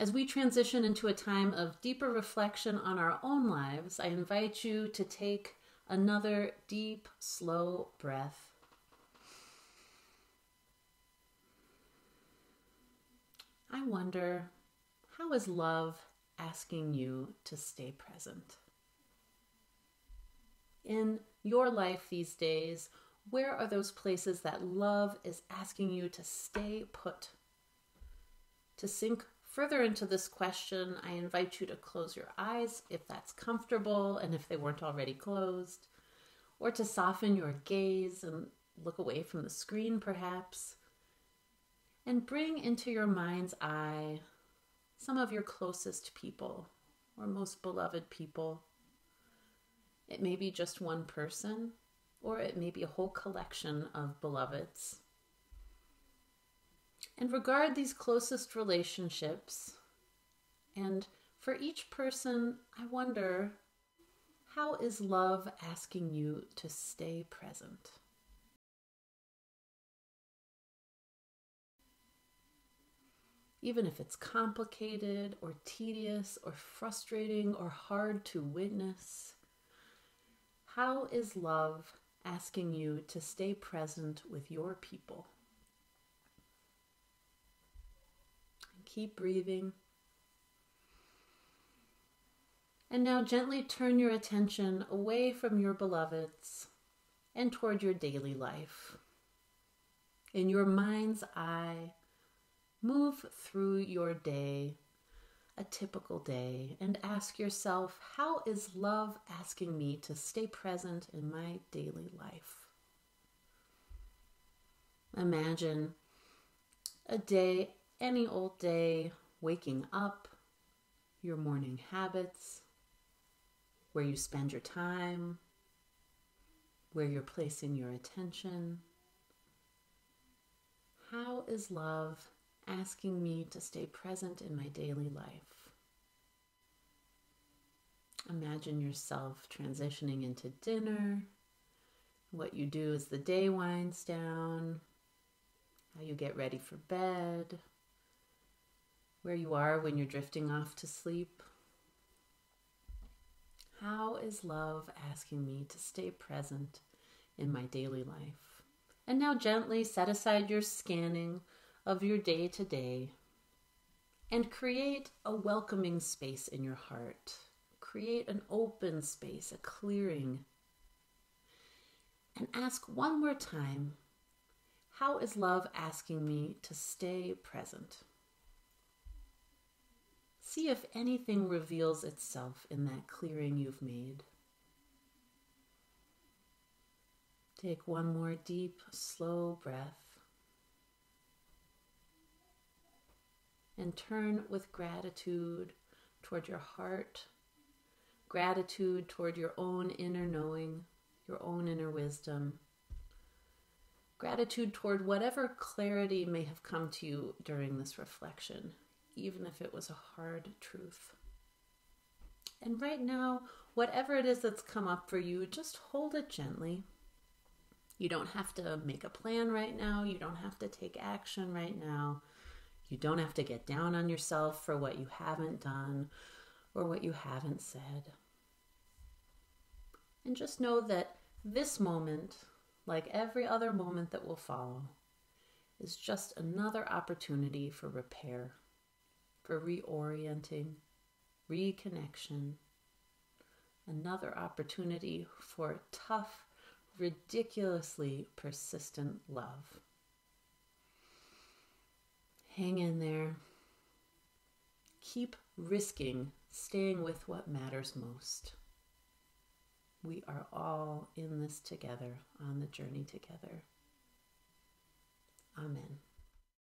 As we transition into a time of deeper reflection on our own lives, I invite you to take another deep, slow breath. I wonder how is love asking you to stay present? In your life these days, where are those places that love is asking you to stay put? To sink further into this question, I invite you to close your eyes if that's comfortable and if they weren't already closed, or to soften your gaze and look away from the screen perhaps, and bring into your mind's eye some of your closest people or most beloved people. It may be just one person, or it may be a whole collection of beloveds. And regard these closest relationships. And for each person, I wonder how is love asking you to stay present? Even if it's complicated or tedious or frustrating or hard to witness, how is love asking you to stay present with your people? Keep breathing. And now gently turn your attention away from your beloveds and toward your daily life. In your mind's eye, move through your day a typical day and ask yourself how is love asking me to stay present in my daily life? Imagine a day, any old day, waking up, your morning habits, where you spend your time, where you're placing your attention. How is love asking me to stay present in my daily life. Imagine yourself transitioning into dinner, what you do as the day winds down, how you get ready for bed, where you are when you're drifting off to sleep. How is love asking me to stay present in my daily life? And now gently set aside your scanning of your day to day and create a welcoming space in your heart. Create an open space, a clearing. And ask one more time How is love asking me to stay present? See if anything reveals itself in that clearing you've made. Take one more deep, slow breath. and turn with gratitude toward your heart, gratitude toward your own inner knowing, your own inner wisdom, gratitude toward whatever clarity may have come to you during this reflection, even if it was a hard truth. And right now, whatever it is that's come up for you, just hold it gently. You don't have to make a plan right now. You don't have to take action right now. You don't have to get down on yourself for what you haven't done or what you haven't said. And just know that this moment, like every other moment that will follow, is just another opportunity for repair, for reorienting, reconnection, another opportunity for tough, ridiculously persistent love. Hang in there. Keep risking staying with what matters most. We are all in this together, on the journey together. Amen.